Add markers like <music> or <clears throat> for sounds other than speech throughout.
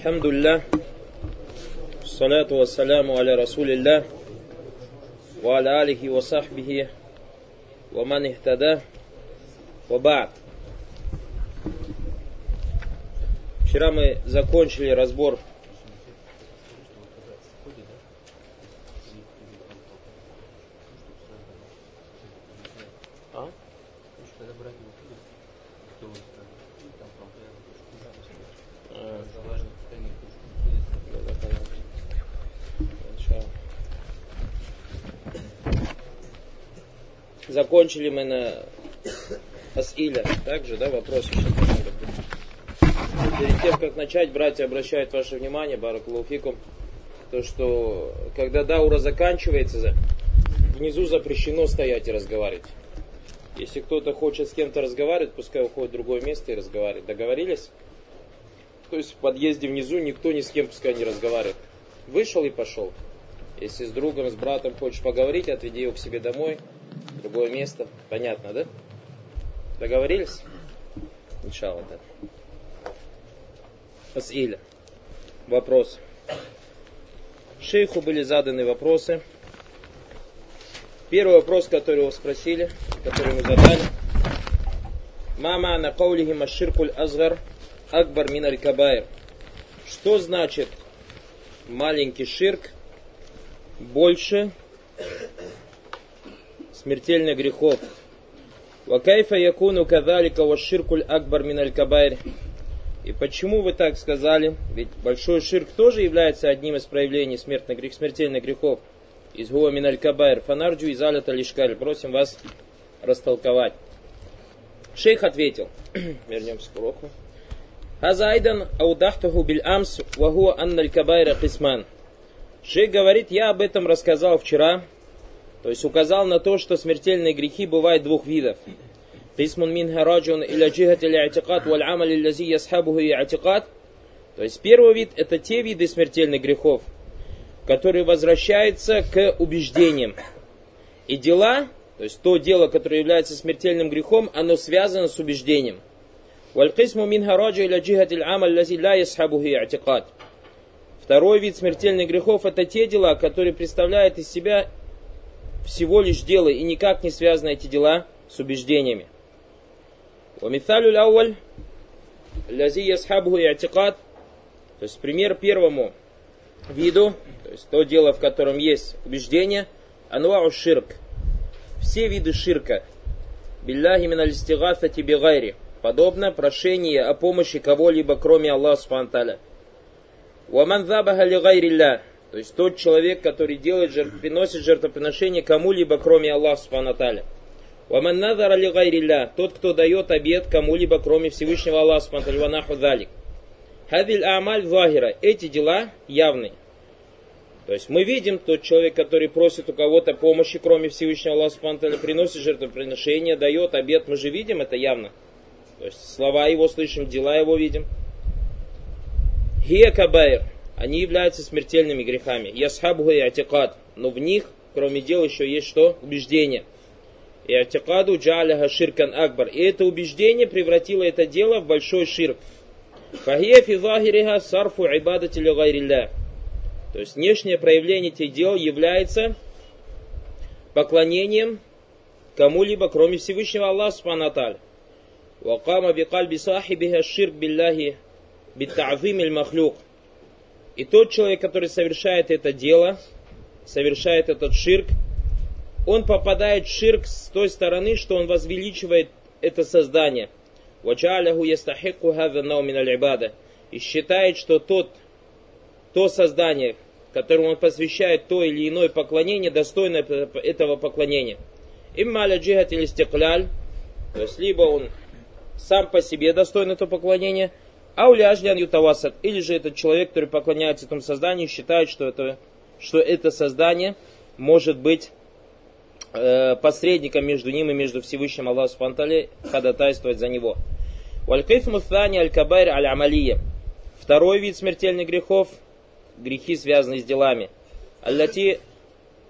الحمد لله الصلاة والسلام على رسول الله وعلى آله وصحبه ومن اهتدى وبعد Вчера мы закончили разбор Закончили мы на Асиля. Также, да, вопрос. Перед тем, как начать, братья обращают ваше внимание, Баракулуфикум, то, что когда даура заканчивается, внизу запрещено стоять и разговаривать. Если кто-то хочет с кем-то разговаривать, пускай уходит в другое место и разговаривает. Договорились? То есть в подъезде внизу никто ни с кем пускай не разговаривает. Вышел и пошел. Если с другом, с братом хочешь поговорить, отведи его к себе домой, другое место. Понятно, да? Договорились? Иншаллах, да. Асиля. Вопрос. Шейху были заданы вопросы. Первый вопрос, который его спросили, который ему задали. Мама на каулихи маширкуль азгар акбар мин аль кабайр. Что значит маленький ширк больше смертельных грехов? Вакайфа якуну кадалика ширкуль акбар мин аль кабайр. И почему вы так сказали? Ведь большой ширк тоже является одним из проявлений смертных грех, смертельных грехов. Из Гуа Миналь Кабайр, Фанарджу и Залята Лишкаль. Просим вас растолковать. Шейх ответил. <clears throat> Вернемся к уроку. Хазайдан аудахтаху биль амс вахуа анналь кабайра кисман. Шейх говорит, я об этом рассказал вчера, то есть указал на то, что смертельные грехи бывают двух видов. То есть первый вид это те виды смертельных грехов, которые возвращаются к убеждениям. И дела, то есть то дело, которое является смертельным грехом, оно связано с убеждением. Второй вид смертельных грехов это те дела, которые представляют из себя всего лишь дело и никак не связаны эти дела с убеждениями. ومثال الأول الذي يصحبه اعتقاد то есть пример первому виду, то есть то дело, в котором есть убеждение, анвау ширк. Все виды ширка. Билляхи мин алистигафати бигайри. Подобно прошение о помощи кого-либо, кроме Аллаха Субхану Ваман забаха ли гайрилля. То есть тот человек, который делает, приносит жертвоприношение кому-либо, кроме Аллаха Субхану гайрилля. Тот, кто дает обед кому-либо, кроме Всевышнего Аллаха Субхану ванаху амаль захира. Эти дела явные. То есть мы видим тот человек, который просит у кого-то помощи, кроме Всевышнего Аллаха Субхану приносит жертвоприношение, дает обед. Мы же видим это явно. То есть слова его слышим, дела его видим. Хия кабайр. Они являются смертельными грехами. Ясхабху и атикад. Но в них, кроме дел, еще есть что? Убеждение. И атикаду джаляха ширкан акбар. И это убеждение превратило это дело в большой ширк. Фахия фи захириха сарфу ибадати гайрилля. То есть внешнее проявление этих дел является поклонением кому-либо, кроме Всевышнего Аллаха Субхану Вакама бикальби сахибиха ширк билляхи битта'зим иль махлюк. И тот человек, который совершает это дело, совершает этот ширк, он попадает в ширк с той стороны, что он возвеличивает это создание. И считает, что тот, то создание, которому он посвящает то или иное поклонение, достойно этого поклонения. Имма джихат или стекляль, то есть либо он сам по себе достоин этого поклонения, а уляжлян ютавасат, или же этот человек, который поклоняется этому созданию, считает, что это, что это создание может быть э, посредником между ним и между Всевышним Аллахом Субтитры ходатайствовать за него. Валькайф Муthани аль-кабайр. Второй вид смертельных грехов – грехи, связанные с делами. Аллати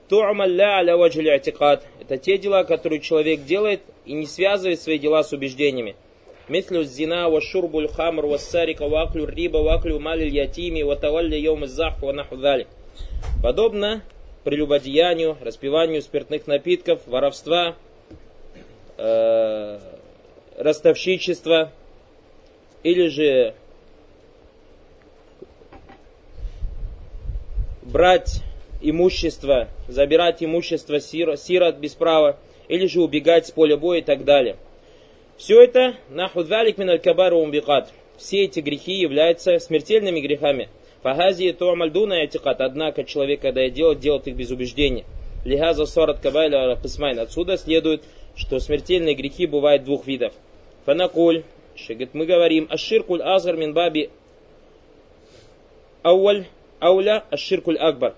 ту'малля аля ваджили атикад. Это те дела, которые человек делает и не связывает свои дела с убеждениями. مثل الزنا والشرب الخمر والسارق واكل الربا واكل مال اليتيم وتولي يوم الزحف ونحو ذلك. Подобно прелюбодеянию, распиванию спиртных напитков, воровства, э, ростовщичества или же брать имущество, забирать имущество сирот без права, или же убегать с поля боя и так далее. все это нахудалик мин аль умбикат. Все эти грехи являются смертельными грехами. Фагази то амальдуна атикат. Однако человек, когда делает, делает их без убеждения. Лихаза сорат кабайля писмайн. Отсюда следует, что смертельные грехи бывают двух видов. Фанакуль. Мы говорим, аширкуль азгар мин баби ауаль ауля аширкуль акбар.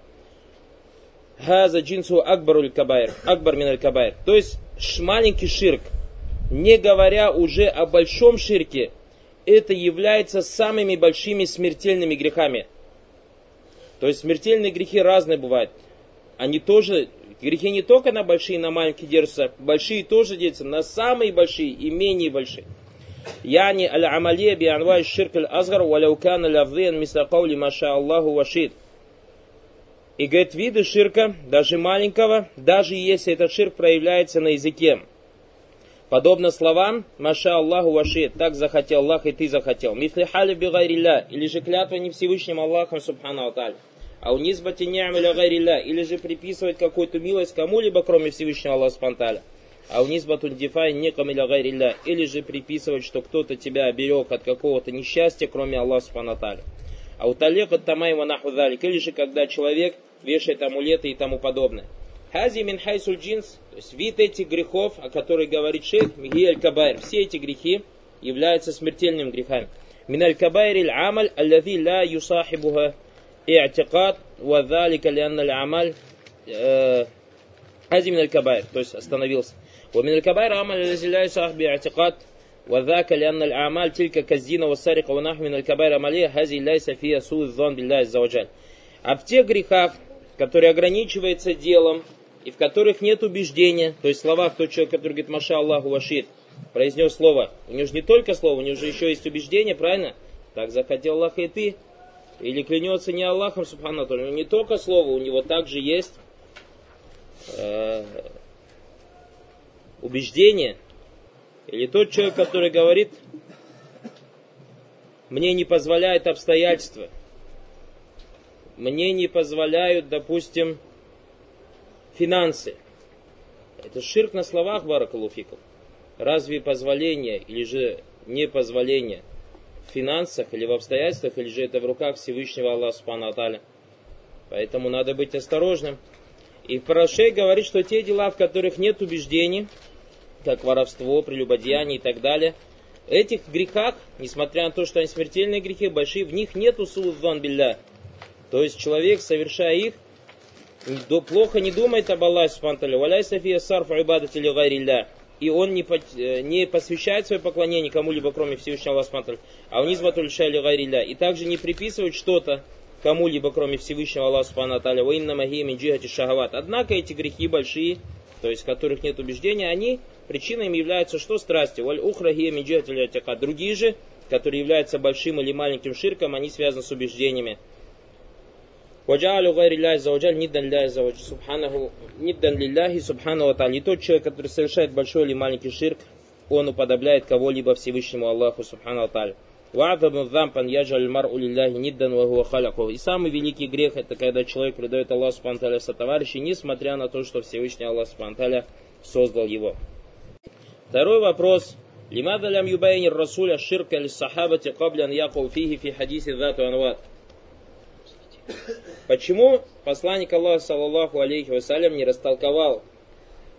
Хаза джинсу акбаруль кабайр. Акбар миналь кабайр. То есть маленький ширк, не говоря уже о большом ширке, это является самыми большими смертельными грехами. То есть смертельные грехи разные бывают. Они тоже, грехи не только на большие, на маленькие держатся, большие тоже делятся на самые большие и менее большие. Яни аль-амалия би анвай ширк аль-азгар валяукан аль-авден мисакаули маша Аллаху вашид. И говорит, виды ширка, даже маленького, даже если этот ширк проявляется на языке. Подобно словам, Маша Аллаху ваши, так захотел Аллах и ты захотел. Мифли хали бигайрилля, или же клятва не Всевышним Аллахом, субхану аталь. А у низбати гайрилля, или же приписывать какую-то милость кому-либо, кроме Всевышнего Аллаха спанталя. А у низбату дифай некамиля гайрилля, или же приписывать, что кто-то тебя оберег от какого-то несчастья, кроме Аллаха спанталя. А у талека тамайма нахудалик, или же когда человек вешает амулеты и тому подобное. Хази мин хайсуль джинс, то есть вид этих грехов, о которых говорит шейх, мигиэль кабайр, все эти грехи являются смертельными грехами. Мин аль кабайр иль амаль, аллази ла юсахибуха и'тикад, ва залика лианна аль амаль, хази мин аль кабайр, то есть остановился. ومن الكبائر عمل الذي لا يصاحب اعتقاد وذاك لأن الأعمال تلك كالزنا والسرقة ونحو من الكبائر عملية هذه ليس فيها سوء الظن بالله عز وجل. А в тех грехах, которые ограничиваются делом, и в которых нет убеждения, то есть в словах тот человек, который говорит Маша Аллаху Вашид, произнес слово, у него же не только слово, у него же еще есть убеждение, правильно? Так захотел Аллах и ты. Или клянется не Аллахом, Субхану, него не только слово, у него также есть э, убеждение. Или тот человек, который говорит, мне не позволяет обстоятельства – мне не позволяют, допустим, финансы. Это ширк на словах, Баракалуфиков. Разве позволение или же непозволение в финансах или в обстоятельствах, или же это в руках Всевышнего Аллаха Субхану Аталя? Поэтому надо быть осторожным. И Парашей говорит, что те дела, в которых нет убеждений, как воровство, прелюбодеяние и так далее, этих грехах, несмотря на то, что они смертельные грехи, большие, в них нет усулван билля, то есть человек, совершая их, плохо не думает об Аллахе Субтитры. Валяй София Сарфу Ибадат или Гайрилля. И он не, э, не посвящает свое поклонение кому-либо, кроме Всевышнего Аллаха Субтитры. А у Низбатуль или Гайрилля. И также не приписывает что-то кому-либо, кроме Всевышнего Аллаха Субтитры. Ваинна Магия Минджихати Шахават. Однако эти грехи большие, то есть которых нет убеждения, они причиной им являются что страсти. Валь ухрахия Минджихати Другие же, которые являются большим или маленьким ширком, они связаны с убеждениями. Ваджалю гайри ляй заваджаль ниддан ляй завадж субханаху ниддан лилляхи субхану ТАЛИ. Тот человек, который совершает большой или маленький ширк, он уподобляет кого-либо Всевышнему Аллаху субхану ватали. Ваадабн дампан яджаль мар'у лилляхи ниддан вахуа халяков. И самый великий грех это когда человек предает Аллаху субхану ватали сотоварищи, несмотря на то, что Всевышний Аллах субхану ТАЛИ создал его. Второй вопрос. Лимада лям юбайнир расуля ширка лис сахабати каблян якул фихи фи хадиси дату анват. Почему посланник Аллаха, саллаллаху алейхи вассалям, не растолковал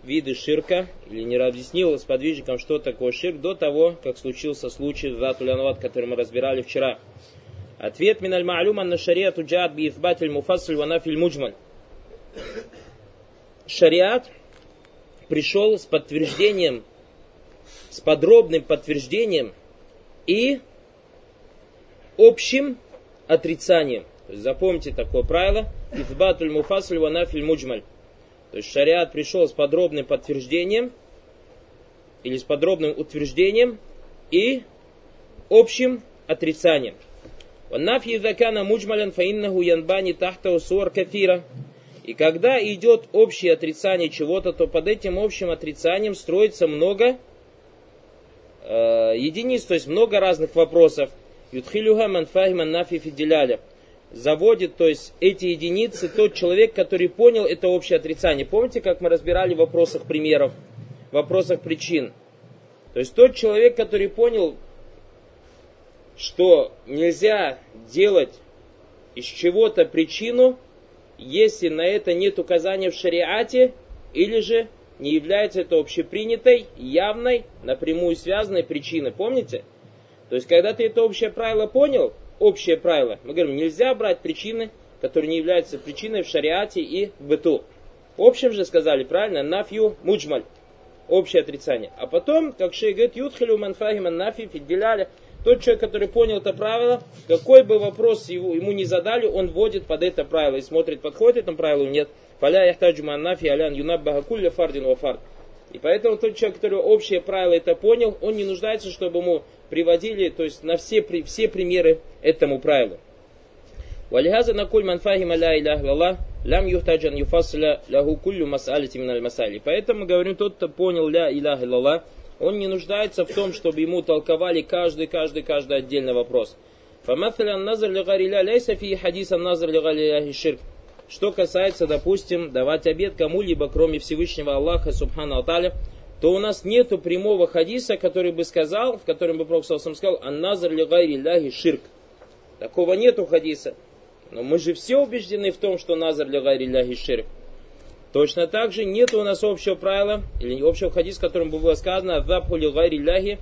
виды ширка или не объяснил сподвижникам, что такое ширк до того, как случился случай в Затулянват, который мы разбирали вчера. Ответ миналь ма'люм на шариату джад би ифбатель муфасль ванафиль муджмаль. Шариат пришел с подтверждением, с подробным подтверждением и общим отрицанием. То есть запомните такое правило. Ифбатуль муфасль ванафиль муджмаль. То есть шариат пришел с подробным подтверждением или с подробным утверждением и общим отрицанием. Нафи закана муджмалян фаиннаху янбани тахта суар кафира. И когда идет общее отрицание чего-то, то под этим общим отрицанием строится много э, единиц, то есть много разных вопросов. Юдхилюха манфахиман нафи фиделяля. Заводит, то есть эти единицы, тот человек, который понял это общее отрицание. Помните, как мы разбирали в вопросах примеров, в вопросах причин? То есть тот человек, который понял, что нельзя делать из чего-то причину, если на это нет указания в шариате, или же не является это общепринятой, явной, напрямую связанной причиной. Помните? То есть, когда ты это общее правило понял, общее правило, мы говорим, нельзя брать причины, которые не являются причиной в шариате и в быту. В общем же сказали правильно, нафью муджмаль, общее отрицание. А потом, как шей говорит, юдхилю манфахиман нафи фидделяли, тот человек, который понял это правило, какой бы вопрос его, ему не задали, он вводит под это правило и смотрит, подходит этому правилу или нет. Фаля яхтаджу маннафи алян юнаббаха кулля фардин вафард. И поэтому тот человек, который общее правило это понял, он не нуждается, чтобы ему приводили, то есть на все, все примеры этому правилу. ولهذا نقول من فهم لا إله إلا الله لم يحتاج أن يفصل له كل مسألة من المسائل. Поэтому мы говорим, тот, кто понял ля иляха илlallah, он не нуждается в том, чтобы ему толковали каждый, каждый, каждый отдельный вопрос. فمثلا النظر لغير الله ليس في حديث النظر لغير الله ширк. что касается, допустим, давать обед кому-либо, кроме Всевышнего Аллаха, Субхану Аталя, то у нас нету прямого хадиса, который бы сказал, в котором бы Пророк сказал, «Анназар ли гайри ляхи ширк». Такого нету хадиса. Но мы же все убеждены в том, что назар ли гайри ляхи ширк. Точно так же нет у нас общего правила, или общего хадиса, которым бы было сказано «Адзабху ли гайри ляхи».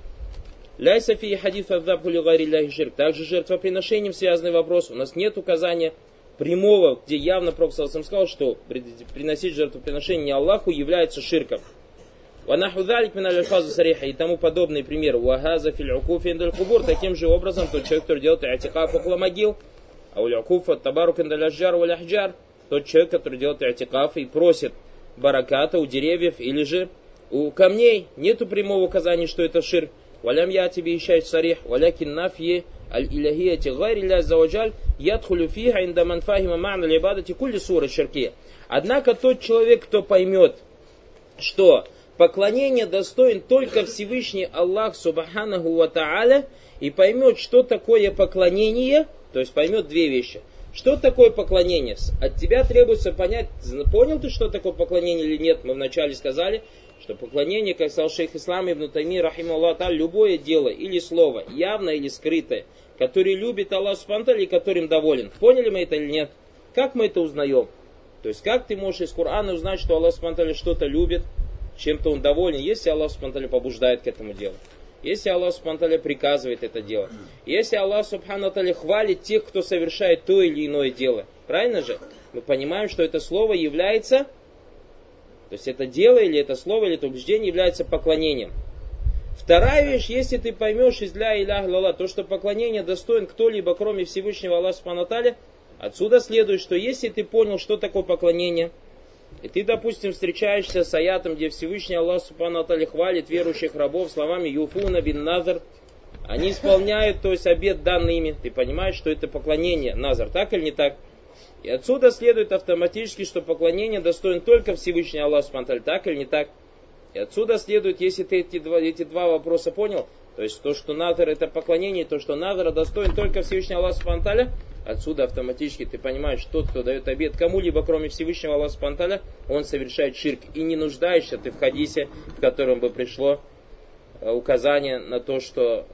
Ляйса фи хадис «Адзабху ли гайри ляхи ширк». Также жертвоприношением связанный вопрос. У нас нет указания прямого, где явно Пророк сказал, что приносить жертвоприношение не Аллаху является ширком. Ванаху залик мин аль сариха и тому подобный пример. Уахаза филь укуфи индаль кубур. Таким же образом тот человек, который делает атикаф около могил, а у укуфа табарук индаль аджар валь ахджар тот человек, который делает атикаф и просит бараката у деревьев или же у камней. Нету прямого указания, что это ширк. Валям я тебе ищай сарих, валякин нафье аль-илахияти гайри ля заваджаль ядхулю фиха инда манфахима ма'на либадати кулли суры ширки. Однако тот человек, кто поймет, что поклонение достоин только Всевышний Аллах Субханаху Ва Тааля и поймет, что такое поклонение, то есть поймет две вещи – что такое поклонение? От тебя требуется понять, понял ты, что такое поклонение или нет. Мы вначале сказали, что поклонение, как сказал шейх Ислам ибн Тайми, рахим Аллах, любое дело или слово, явное или скрытое, который любит Аллах Субтитры и которым доволен. Поняли мы это или нет? Как мы это узнаем? То есть, как ты можешь из Корана узнать, что Аллах Субтитры что-то любит, чем-то он доволен, если Аллах Субтитры побуждает к этому делу? Если Аллах Субхану приказывает это делать. Если Аллах Субхану хвалит тех, кто совершает то или иное дело. Правильно же? Мы понимаем, что это слово является, то есть это дело или это слово, или это убеждение является поклонением. Вторая вещь, если ты поймешь из ля илях лала, то, что поклонение достоин кто-либо, кроме Всевышнего Аллаха Субхану отсюда следует, что если ты понял, что такое поклонение – и ты, допустим, встречаешься с аятом, где Всевышний Аллах Субхану Атали хвалит верующих рабов словами Юфуна бин Назар. Они исполняют, то есть обед данный ими. Ты понимаешь, что это поклонение Назар, так или не так? И отсюда следует автоматически, что поклонение достоин только Всевышний Аллах Субхану так или не так? И отсюда следует, если ты эти два, эти два вопроса понял, то есть то, что Назар это поклонение, то, что Назара достоин только Всевышний Аллах Субхану Отсюда автоматически ты понимаешь, тот, кто дает обед кому-либо, кроме Всевышнего Аллаха Спанталя, он совершает ширк. И не нуждаешься ты в хадисе, в котором бы пришло э, указание на то, что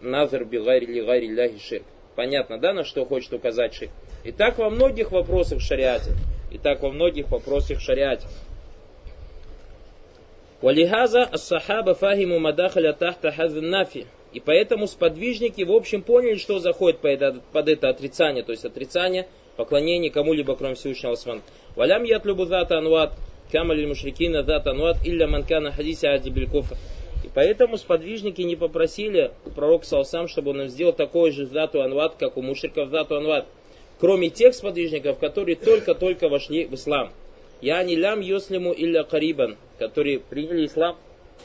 назар бигари ли гари ляхи ширк. Понятно, да, на что хочет указать ширк? И так во многих вопросах в шариате. И так во многих вопросах в шариате. Валихаза ас-сахаба фахиму мадахаля тахта хазн нафи. И поэтому сподвижники, в общем, поняли, что заходит под это, отрицание, то есть отрицание поклонения кому-либо, кроме Всевышнего Аллаха. Валям ятлюбу зата анват, камали мушрикина зата анват, илля манкана хадиса ади белькофа. И поэтому сподвижники не попросили пророка Салсам, чтобы он им сделал такой же зату анват, как у мушриков зату анват. Кроме тех сподвижников, которые только-только вошли в ислам. Я не лям юслиму илля карибан, которые приняли ислам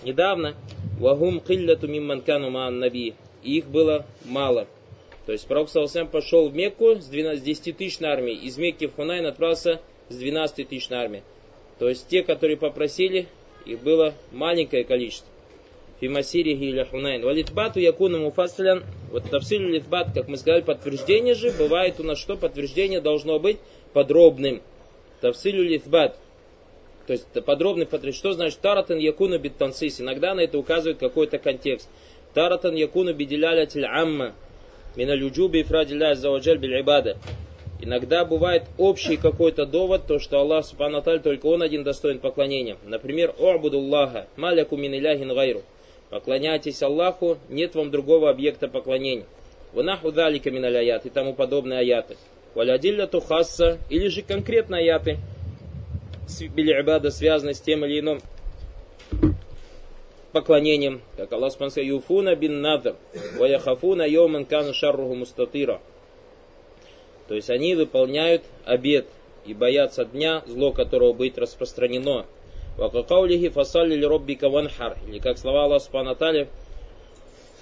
недавно. Вагум килляту мимман кану наби. Их было мало. То есть Пророк Саласам пошел в Мекку с 10 тысяч армией. Из Мекки в Хунайн отправился с 12 тысяч армией. То есть те, которые попросили, их было маленькое количество. Фимасириги или Хунайн. Валитбату якуну муфаслян. Вот тавсиль литбат, как мы сказали, подтверждение же, бывает у нас что? Подтверждение должно быть подробным. Тавсилю литбат. То есть подробный подтверждение. Что значит таратан якуну биттансис? Иногда на это указывает какой-то контекст. Таратан якуну биделяля тиль амма. Миналюджуби фрадилля заваджаль биль. Иногда бывает общий какой-то довод, то что Аллах Субхану только Он один достоин поклонения. Например, «О'будуллаха, маляку мин иляхин гайру». Поклоняйтесь Аллаху, нет вам другого объекта поклонения. Ванаху далика мин и тому подобные аяты. Валядилля тухасса, или же конкретно аяты, билибада связаны с тем или иным поклонением, как Аллах сказал, юфуна бин надр, ваяхафуна йоман кану шарруху мустатира. То есть они выполняют обед и боятся дня, зло которого будет распространено. Вакакаулихи фасалли ли роббика ванхар. Или как слова Аллаха Субхану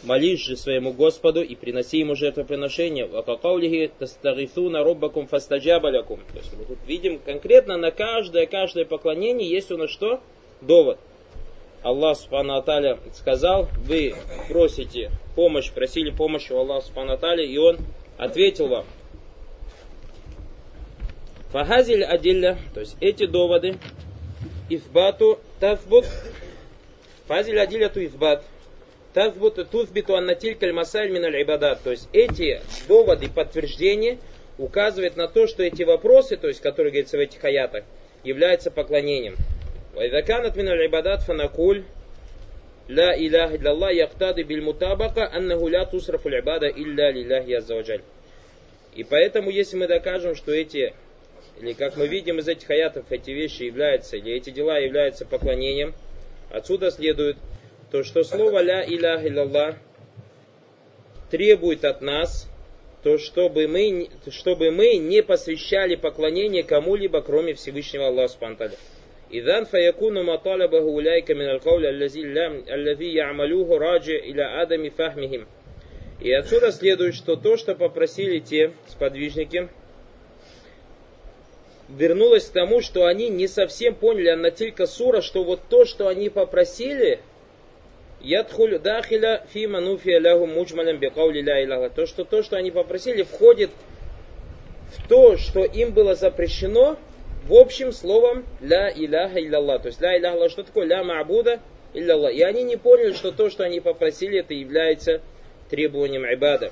молись же своему Господу и приноси ему жертвоприношение. Вакакаулихи тастагифуна роббакум фастаджабалякум. То есть мы тут видим конкретно на каждое, каждое поклонение есть у нас что? Довод. Аллах Субхану сказал, вы просите помощь, просили помощи у Аллаха Субхану и Он ответил вам. Фахазиль адилля, то есть эти доводы, ифбату тазбут, фазиль адилля ту ифбат, тазбут тузбиту аннатиль кальмасаль миналь ибадат. То есть эти доводы, подтверждения указывают на то, что эти вопросы, то есть которые говорятся в этих аятах, являются поклонением. Вайдаканат миналь ибадат фанакуль, لا إله إلا الله يقتضي بالمطابقة أنه لا تصرف العبادة إلا لله عز وجل. И поэтому, если мы докажем, что эти или как мы видим из этих аятов, эти вещи являются, или эти дела являются поклонением, отсюда следует то, что слово «ля илях илlallah» требует от нас, то чтобы мы, чтобы мы не посвящали поклонение кому-либо, кроме Всевышнего Аллаха Субтитры. إذن فيكون ما طالبه أولئك من القول الذي يعملوه راجع إلى عدم فهمهم. И отсюда следует, что то, что попросили те сподвижники, вернулась к тому, что они не совсем поняли, Аннатилька Сура, что вот то, что они попросили, Ядхуль дахиля фи мануфия лягу муджмалям бекаули ля. То, что то, что они попросили, входит в то, что им было запрещено, в общем словом ля иляха илlallah. То есть ля иляха что такое? Ля ма'буда илlallah. И они не поняли, что то, что они попросили, это является требованием ибада.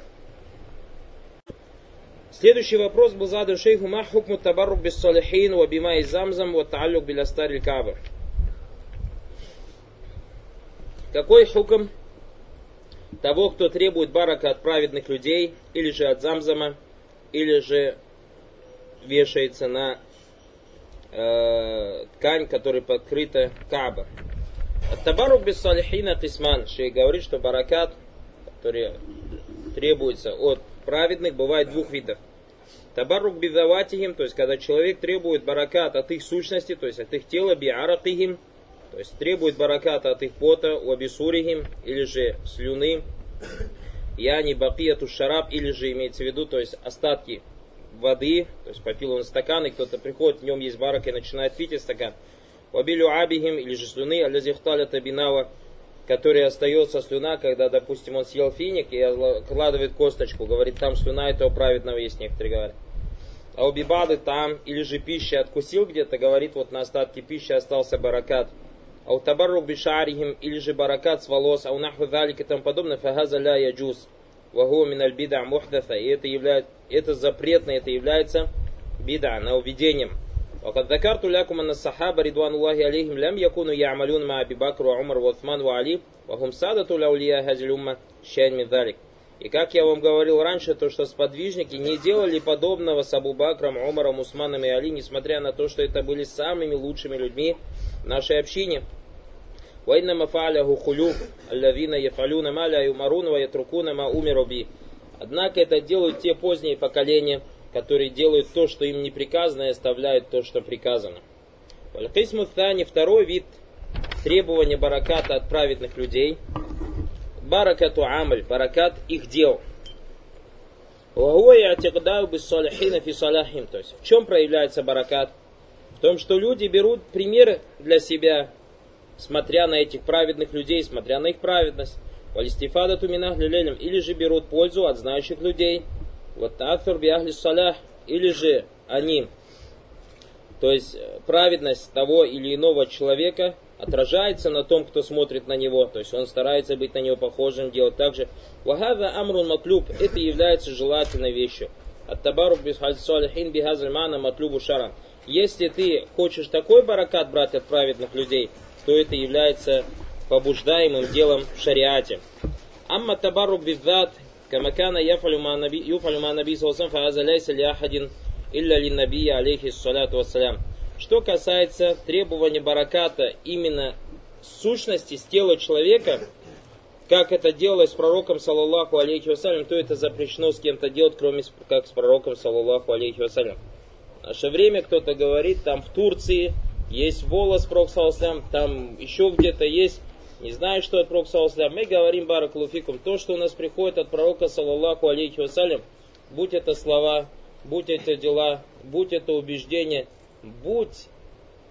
Следующий вопрос был задан шейху ма хукму табаррук без салихин ва бима и замзам ва тааллюк биля стариль кабр. Какой хукм того, кто требует барака от праведных людей, или же от замзама, или же вешается на э, ткань, которой покрыта каба. Табарук без салихина кисман. Шей говорит, что баракат, который требуется от праведных бывает двух видов. Табарук бидаватихим, то есть когда человек требует баракат от их сущности, то есть от их тела, биаракихим, то есть требует бараката от их пота, уабисурихим, или же слюны, яни бакияту шараб, или же имеется в виду, то есть остатки воды, то есть попил он стакан, и кто-то приходит, в нем есть барак и начинает пить из стакан. Вабилю абихим, или же слюны, алязихталя табинава, который остается слюна, когда, допустим, он съел финик и откладывает косточку, говорит, там слюна этого праведного есть, некоторые говорят. А у бибады там, или же пища откусил где-то, говорит, вот на остатке пищи остался баракат А у табаррук бишарихим, или же баракат с волос, а у наху далик и тому подобное, фагаза ля яджуз. Вагу мин аль бида мухдата. И это является, это запретно, это является бида, нововведением. وقد ذكرت لكم أن الصحابة رضوان الله عليهم لم يكونوا يعملون مع أبي بكر وعمر وعثمان وعلي وهم سادة الأولياء هذه الأمة شيئا من ذلك. И как я вам говорил раньше, то что сподвижники не делали подобного с Абу Бакром, Умаром, Усманом и Али, несмотря на то, что это были самыми лучшими людьми в нашей общине. وإنما فعله خلوف الذين يفعلون ما لا يؤمرون ويتركون ما أمروا به. Однако это делают те поздние поколения, которые делают то, что им не приказано, и оставляют то, что приказано. Валькисму Тани, второй вид требования бараката от праведных людей, баракату амаль, баракат их дел. То есть в чем проявляется баракат? В том, что люди берут примеры для себя, смотря на этих праведных людей, смотря на их праведность. Валистифада туминах лилелем. Или же берут пользу от знающих людей. Вот такфир биахли салях. Или же они, то есть праведность того или иного человека отражается на том, кто смотрит на него, то есть он старается быть на него похожим, делать так же. Вахада амрун матлюб, это является желательной вещью. От табарук без салихин бихазальмана матлюбу шаран. Если ты хочешь такой баракат брать от праведных людей, то это является побуждаемым делом в шариате. Амма табарук бидзат, камакана яфалю ма наби ляйса ляхадин илля лин наби алейхи салату вассалям. Что касается требования бараката именно сущности с тела человека, как это делалось с пророком, саллаллаху алейхи вассалям, то это запрещено с кем-то делать, кроме как с пророком, саллаллаху алейхи вассалям. В наше время кто-то говорит, там в Турции есть волос пророк, саллаллаху там еще где-то есть, не знаю, что от пророка, саллаллаху Мы говорим, баракулуфикум, то, что у нас приходит от пророка, саллаллаху алейхи вассалям, будь это слова, будь это дела, будь это убеждение, будь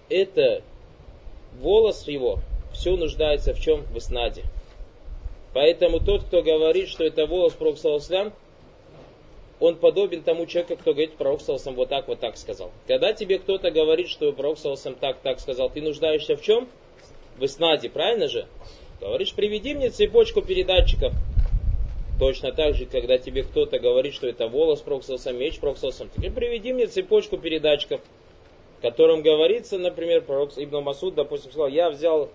это волос его, все нуждается в чем? В иснаде. Поэтому тот, кто говорит, что это волос Пророк Саласлам, он подобен тому человеку, кто говорит, Пророк Саласлам вот так, вот так сказал. Когда тебе кто-то говорит, что Пророк Саласлам так, так сказал, ты нуждаешься в чем? В иснаде, правильно же? Говоришь, приведи мне цепочку передатчиков. Точно так же, когда тебе кто-то говорит, что это волос Пророк Саласлам, меч Пророк Саласлам, ты приведи мне цепочку передатчиков котором говорится, например, пророк Ибн Масуд, допустим, сказал, я взял,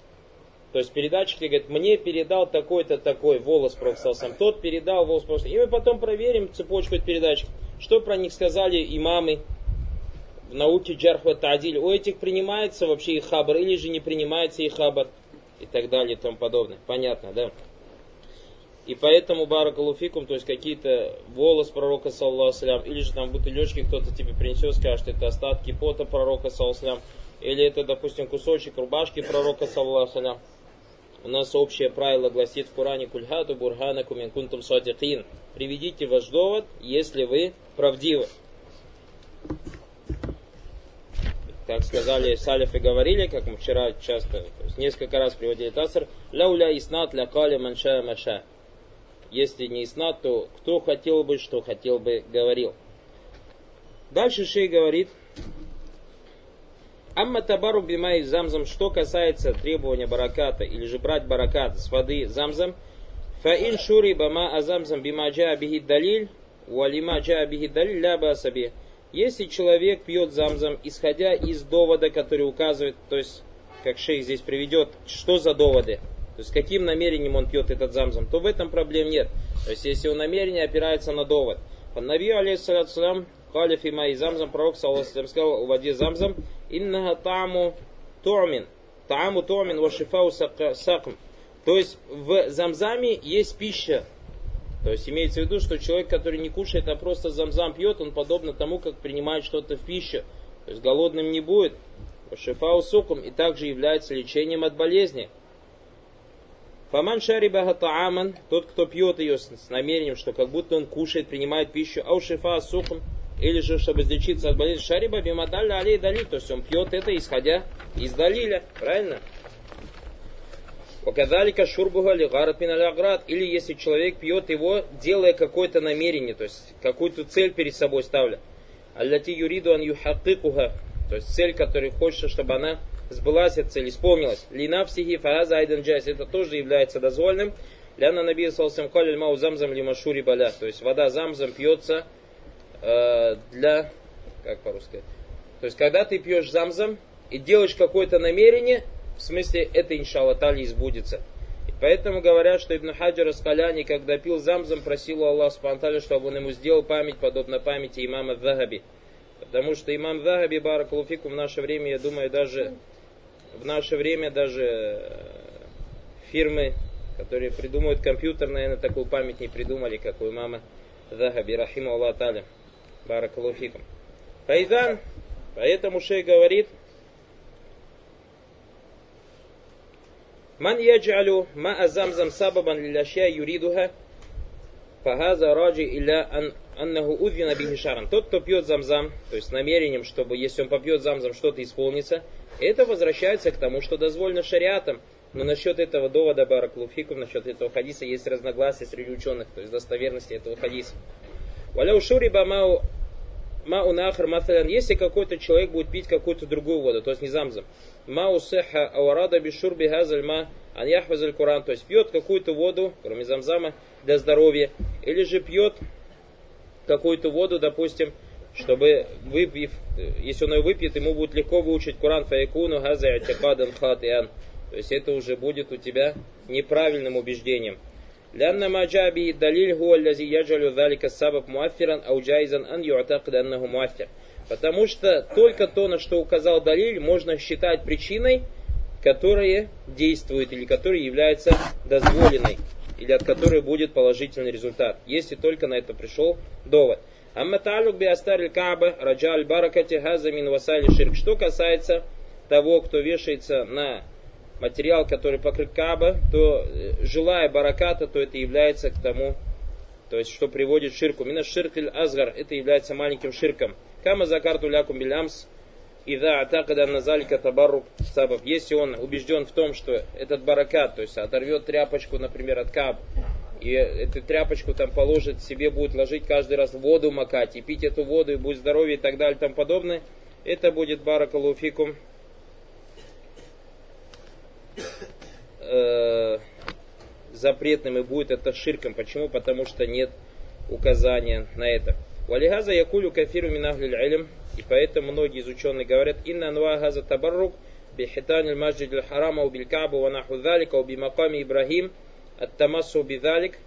то есть передатчик говорит, мне передал такой-то такой волос пророк сам, тот передал волос пророк И мы потом проверим цепочку передач, что про них сказали имамы в науке Джархва Тадиль. У этих принимается вообще их хабар или же не принимается их хабар и так далее и тому подобное. Понятно, да? И поэтому баракалуфикум, то есть какие-то волос пророка, саллаху или же там бутылечки кто-то тебе принесет, скажет, это остатки пота пророка, саллаху или это, допустим, кусочек рубашки пророка, саллаху У нас общее правило гласит в Коране кульхату бурхана куминкунтум садикин. Приведите ваш довод, если вы правдивы. Как сказали салифы говорили, как мы вчера часто, то есть несколько раз приводили тасар, ляуля иснат ля кали манша маша. Если не иснат, то кто хотел бы, что хотел бы, говорил. Дальше Шей говорит, Амма табару бимай замзам, что касается требования бараката, или же брать баракат с воды замзам, фаин шури бама азамзам бима джа далиль, валима джа далиль ля себе. Если человек пьет замзам, исходя из довода, который указывает, то есть, как шейх здесь приведет, что за доводы, то есть каким намерением он пьет этот замзам, то в этом проблем нет. То есть если он намерение опирается на довод. Наби алейхиссалам Кали фима и замзам, пророк саллаху сказал в воде замзам, иннаха тааму туамин, тааму туамин вашифау сакм. То есть в замзаме есть пища. То есть имеется в виду, что человек, который не кушает, а просто замзам пьет, он подобно тому, как принимает что-то в пищу. То есть голодным не будет. Шифау сукум и также является лечением от болезни. Фаман шарибаха тааман, тот, кто пьет ее с, намерением, что как будто он кушает, принимает пищу, аушифа сухом, или же, чтобы излечиться от болезни, шариба бимадалля алей дали, то есть он пьет это, исходя из далиля, правильно? Ваказалика шурбуга лигарат миналяград. Или если человек пьет его, делая какое-то намерение, то есть какую-то цель перед собой ставля. Аллати юриду ан юхакикуха. То есть цель, которую хочется, чтобы она сбылась эта цель, исполнилась. Лина всихи фааза айдан джайс. Это тоже является дозвольным. Ляна наби салсам калиль мау замзам лимашури баля. То есть вода замзам пьется э, для... Как по-русски? То есть когда ты пьешь замзам и делаешь какое-то намерение, в смысле это иншалла тали избудется. И поэтому говорят, что Ибн Хаджар Аскаляни, когда пил замзам, просил у Аллаха чтобы он ему сделал память, подобно памяти имама Захаби. Потому что имам Захаби Баракулуфику в наше время, я думаю, даже в наше время даже э, фирмы, которые придумывают компьютер, наверное, такую память не придумали, как у имама Захаби, рахиму Аллах Таля, баракалуфикум. Файдан, поэтому шей говорит, Ман яджалю ма азамзам сабабан лиляшья юридуха фагаза раджи илля аннаху удвина бихишаран. Тот, кто пьет замзам, то есть с намерением, чтобы, если он попьет замзам, что-то исполнится, это возвращается к тому, что дозволено шариатом. Но насчет этого довода Бараклуфиков, насчет этого хадиса есть разногласия среди ученых, то есть достоверности этого хадиса. Валяу шуриба мау Мау нахар мафалян, если какой-то человек будет пить какую-то другую воду, то есть не замзам. Мау сеха ауарада бишур бихазаль ма ан яхвазаль куран, то есть пьет какую-то воду, кроме замзама, для здоровья, или же пьет какую-то воду, допустим, чтобы выпив, если он ее выпьет, ему будет легко выучить Куран фаякуну газа атикадан хатиан. То есть это уже будет у тебя неправильным убеждением. لأن ما جاء به الدليل هو الذي يجعل ذلك السبب مؤثرا أو جائزا أن يعتقد أنه مؤثر. Потому что только то, на что указал Далиль, можно считать причиной, которая действует или которая является дозволенной, или от которой будет положительный результат, если только на это пришел довод. Амма талюк би астар каба раджа аль баракати хаза мин васали ширк. Что касается того, кто вешается на материал, который покрыт Каба, то э, желая бараката, то это является к тому, то есть что приводит ширку. Мина ширк азгар, это является маленьким ширком. Кама закарту лякум билямс, и да, атакада назалика табарук сабаб. Если он убежден в том, что этот баракат, то есть оторвет тряпочку, например, от каб, и эту тряпочку там положит, себе будет ложить каждый раз воду макать, и пить эту воду, и будет здоровье и так далее и тому подобное, это будет баракалуфикум э, запретным и будет это ширком. Почему? Потому что нет указания на это. Валихаза якулю кафиру минахлиль. И поэтому многие из ученых говорят, «Инна анва газа табаррук бихитан аль-маджид аль-харама убиль кабу ва наху дhalика уби маками Ибрагим ат-тамассу бидhalик».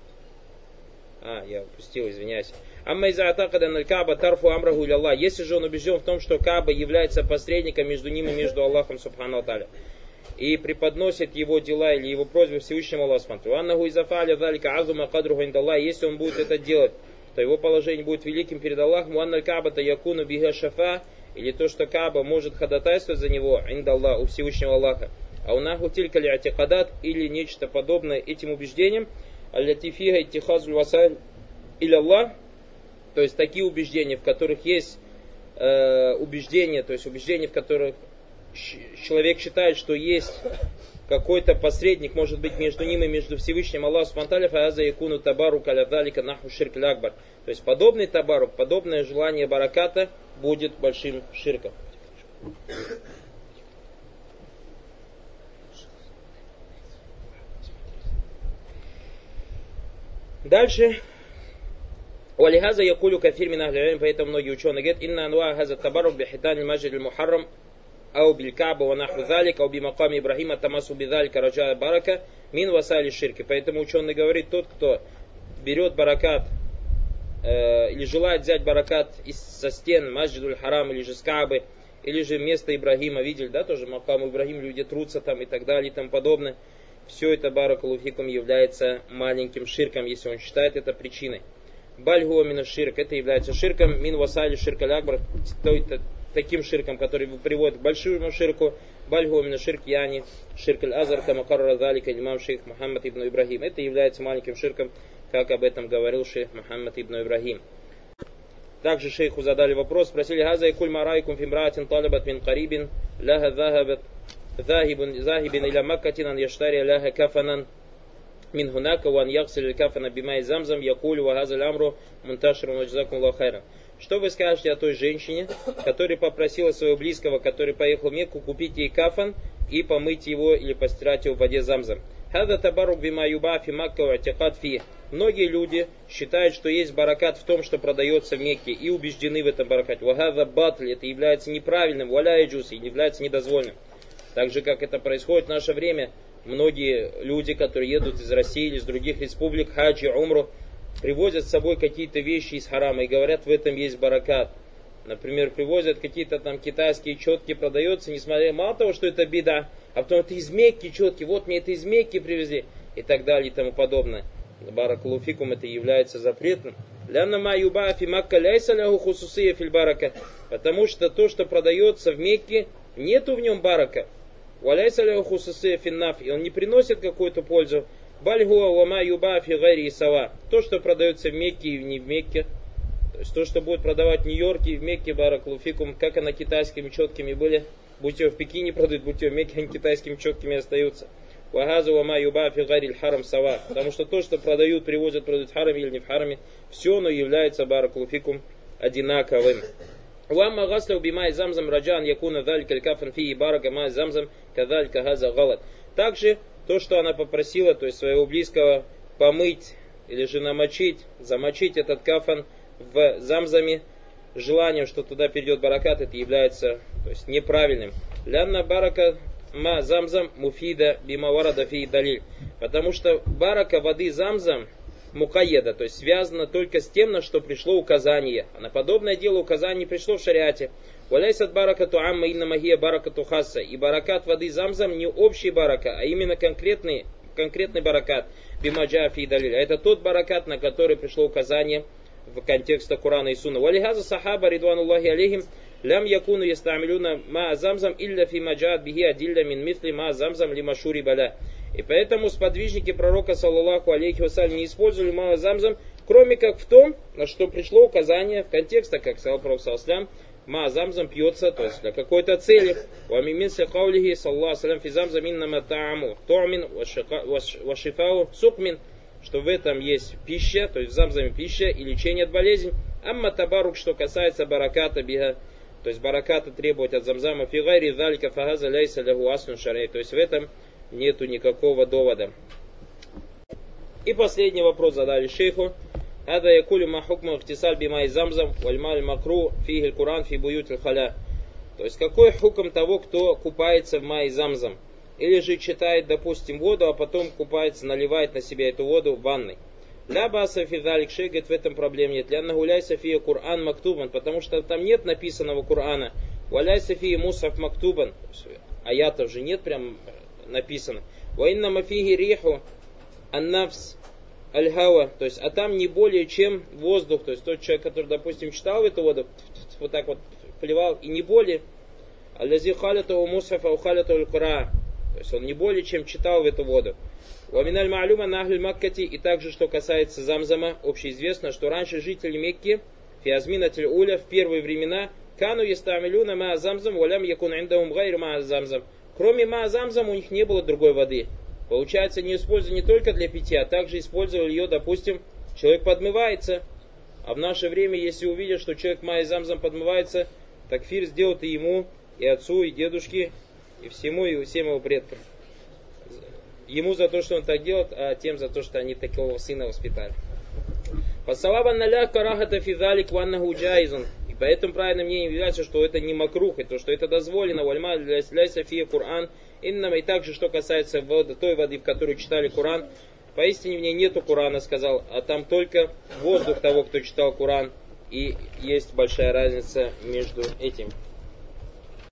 А, я упустил, извиняюсь. Амма из атакада на Каба тарфу амраху Аллах. Если же он убежден в том, что Каба является посредником между ним и между Аллахом Субхану Аталя, и преподносит его дела или его просьбы Всевышнему Аллаху Субхану Аннаху изафаля далика азума кадруху индаллах. Если он будет это делать, то его положение будет великим перед Аллахом. Уанналь кабата якуну бига шафа. Или то, что Каба может ходатайствовать за него, индаллах, у Всевышнего Аллаха. А у наху тилька ли атикадат или нечто подобное этим убеждениям. И тихазуль васаль или Аллах. То есть такие убеждения, в которых есть э, убеждения, то есть убеждения, в которых человек считает, что есть какой-то посредник, может быть, между ним и между Всевышним Аллаху Субтитры Фааза Якуну Табару Калядалика Наху Ширк Лякбар. То есть подобный табарук, подобное желание бараката будет большим ширком. Дальше. Валихаза якулю кафир мин поэтому многие ученые говорят, инна анва хаза табарук бихитан маджид мухаррам أو بالكعبة ونحو ذلك, أو بمقام Ибрахима тамасу бидалька раджа барака мин васали ширки. Поэтому ученый говорит, тот, кто берет баракат э, или желает взять баракат из, со стен Масджидуль Харам или же с Кабы, или же место Ибрагима, видели, да, тоже Макам Ибрагим, люди трутся там и так далее и тому подобное. Все это баракалуфикум является маленьким ширком, если он считает это причиной. Бальгуа мина ширк, это является ширком, мин васали ширка лякбар, таким ширком, который приводит к большому ширку, бальгу именно ширк яни, ширк аль-азар, камакарра залика имам шейх Мухаммад ибн Ибрахим. Это является маленьким ширком, как об этом говорил шейх Мухаммад ибн Ибрахим. Также шейху задали вопрос, спросили, «Газа и куль марайкум фимратин талабат мин карибин, ляха захабат захибин иля маккатин ан яштари ляха кафанан من هناك وأن يغسل الكفن بماء زمزم يقول وهذا الأمر منتشر وجزاكم الله خيرا что вы скажете о той женщине, которая попросила своего близкого, который поехал в Мекку, купить ей кафан и помыть его или постирать его в воде замзам? Хада табарук бима юбафи макка фи. Многие люди считают, что есть баракат в том, что продается в Мекке, и убеждены в этом баракате. Вагада батли, это является неправильным, валя и джуси, является недозволенным. Так же, как это происходит в наше время, многие люди, которые едут из России или из других республик, хаджи, умру, привозят с собой какие-то вещи из харама и говорят, в этом есть баракат. Например, привозят какие-то там китайские четки, продаются, несмотря мало того, что это беда, а потом это из Мекки четки, вот мне это из Мекки привезли, и так далее, и тому подобное. Баракулуфикум это является запретным. Потому что то, что продается в Мекке, нету в нем барака. И он не приносит какую-то пользу. Бальгуа лама юба фигари сава. То, что продается в Мекке и не в Мекке, то есть то, что будет продавать в Нью-Йорке и в Мекке бараклуфикум, как она китайскими четкими были, будь ее в Пекине продают, будь ее в Мекке, они китайскими четкими остаются. Вагазу вама юба фигариль харам сава. Потому что то, что продают, привозят, продают в хараме или не в хараме, все оно является бараклуфикум одинаковым. Лама гасля убимай замзам раджан якуна даль калькафан фи барака май замзам кадаль кагаза галат. Также то, что она попросила, то есть своего близкого помыть или же намочить, замочить этот кафан в замзаме, желанием, что туда перейдет баракат, это является то есть, неправильным. Лянна барака ма замзам муфида бимаварада фи далиль. Потому что барака воды замзам мукаеда, то есть связано только с тем, на что пришло указание. А на подобное дело указание пришло в шариате. Валяйсат баракату амма инна магия баракату хасса. И баракат воды замзам не общий барака, а именно конкретный, конкретный баракат. Бимаджа фи далиль. Это тот баракат, на который пришло указание в контексте Корана и Сунна. Валихаза сахаба ридвануллахи алейхим лям якуну ястамилюна ма замзам илля фи маджаат бихи адилля мин мисли ма замзам лимашури баля. И поэтому сподвижники пророка, саллаллаху алейхи вассалям, не использовали мало замзам, кроме как в том, на что пришло указание в контексте, как сказал пророк, саллаллаху ماء زمزم пьется, то есть для какой-то цели. وأما من قوله، صلى الله عليه وسلم، في زمزم إنها طعام، طعم، وشفاء، سقم, что в этом есть пища, то есть в замзаме пища и лечение от болезни. أما التبرك, что касается бараката بها, то есть бараката требовать от замзама في غير، ذلك فهذا ليس له أصل شرعي. То есть в этом нету никакого довода. И последний вопрос задали шейху. هذا يقول ما حكم اغتسال بماء زمزم والماء المكروه فيه القرآن في بيوت الخلا. То есть какой хуком того, кто купается в мае замзам? Или же читает, допустим, воду, а потом купается, наливает на себя эту воду в ванной. Ля баса фидалик шей, говорит, в этом проблем нет. Ля нагуляй софия Кур'ан мактубан, потому что там нет написанного Кур'ана. Валяй софия мусаф мактубан. Аятов же нет прям написано. Ваинна мафиги риху аннавс аль-хава, то есть, а там не более чем воздух, то есть тот человек, который, допустим, читал эту воду, вот так вот плевал, и не более, алязи халята у мусафа у халята то есть он не более чем читал в эту воду. Ваминаль маалюма нахль маккати, и также, что касается замзама, общеизвестно, что раньше жители Мекки, фиазминатель уля, в первые времена, кану ястамилюна ма замзам, валям якун индахум гайр ма замзам. Кроме маазамзам у них не было другой воды. Получается, не использовали не только для питья, а также использовали ее, допустим, человек подмывается. А в наше время, если увидят, что человек маазамзам подмывается, так фир сделает и ему, и отцу, и дедушке, и всему, и всем его предкам. Ему за то, что он так делает, а тем за то, что они такого сына воспитали. Фасалаба наля карахата фидалик ваннаху джайзун. И поэтому правильным мнением является, что это не макрух, и то, что это дозволено, вальма для София Кур'ан, иннама и также, что касается воды, той воды, в которой читали Кур'ан, поистине в ней нету Кур'ана, сказал, а там только воздух того, кто читал Кур'ан, и есть большая разница между этим.